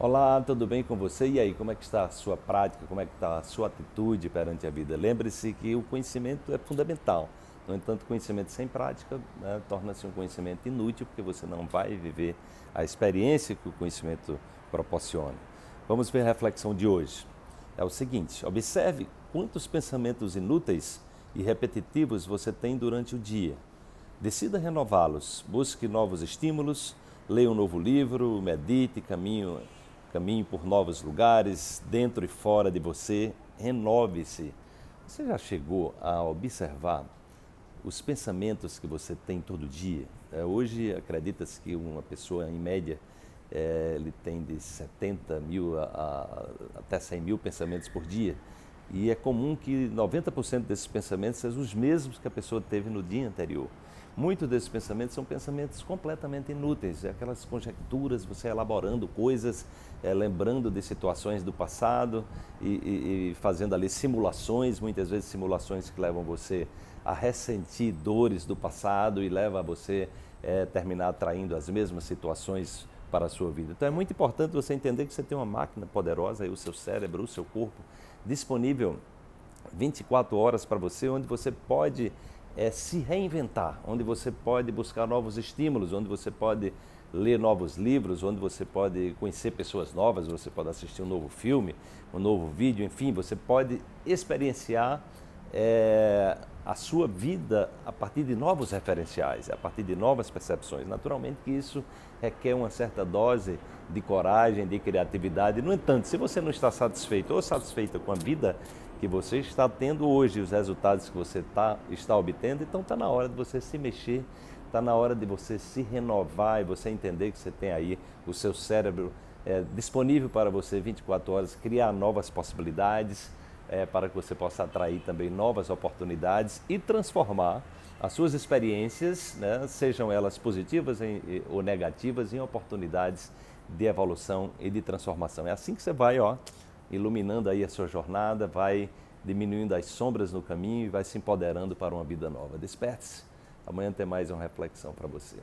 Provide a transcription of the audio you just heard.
Olá, tudo bem com você? E aí, como é que está a sua prática? Como é que está a sua atitude perante a vida? Lembre-se que o conhecimento é fundamental. No entanto, conhecimento sem prática né, torna-se um conhecimento inútil, porque você não vai viver a experiência que o conhecimento proporciona. Vamos ver a reflexão de hoje. É o seguinte: observe quantos pensamentos inúteis e repetitivos você tem durante o dia. Decida renová-los, busque novos estímulos, leia um novo livro, medite, caminho caminhe por novos lugares, dentro e fora de você, renove-se. Você já chegou a observar os pensamentos que você tem todo dia? É, hoje acredita-se que uma pessoa, em média, é, ele tem de 70 mil a, a, até 100 mil pensamentos por dia. E é comum que 90% desses pensamentos sejam os mesmos que a pessoa teve no dia anterior. Muitos desses pensamentos são pensamentos completamente inúteis, é aquelas conjecturas, você elaborando coisas, é, lembrando de situações do passado e, e, e, fazendo ali simulações, muitas vezes simulações que levam você a ressentir dores do passado e leva você é, terminar atraindo as mesmas situações para a sua vida. Então é muito importante você entender que você tem uma máquina poderosa, aí, o seu cérebro, o seu corpo, disponível 24 horas para você, onde você pode é, se reinventar, onde você pode buscar novos estímulos, onde você pode ler novos livros, onde você pode conhecer pessoas novas, você pode assistir um novo filme, um novo vídeo, enfim, você pode experienciar é, a sua vida a partir de novos referenciais, a partir de novas percepções. Naturalmente que isso requer uma certa dose de coragem, de criatividade. No entanto, se você não está satisfeito ou satisfeita com a vida que você está tendo hoje, os resultados que você tá, está obtendo, então está na hora de você se mexer, está na hora de você se renovar e você entender que você tem aí o seu cérebro é, disponível para você 24 horas, criar novas possibilidades, é, para que você possa atrair também novas oportunidades e transformar as suas experiências, né, sejam elas positivas em, ou negativas, em oportunidades de evolução e de transformação. É assim que você vai, ó, iluminando aí a sua jornada, vai diminuindo as sombras no caminho e vai se empoderando para uma vida nova. Desperte-se. Amanhã tem mais uma reflexão para você.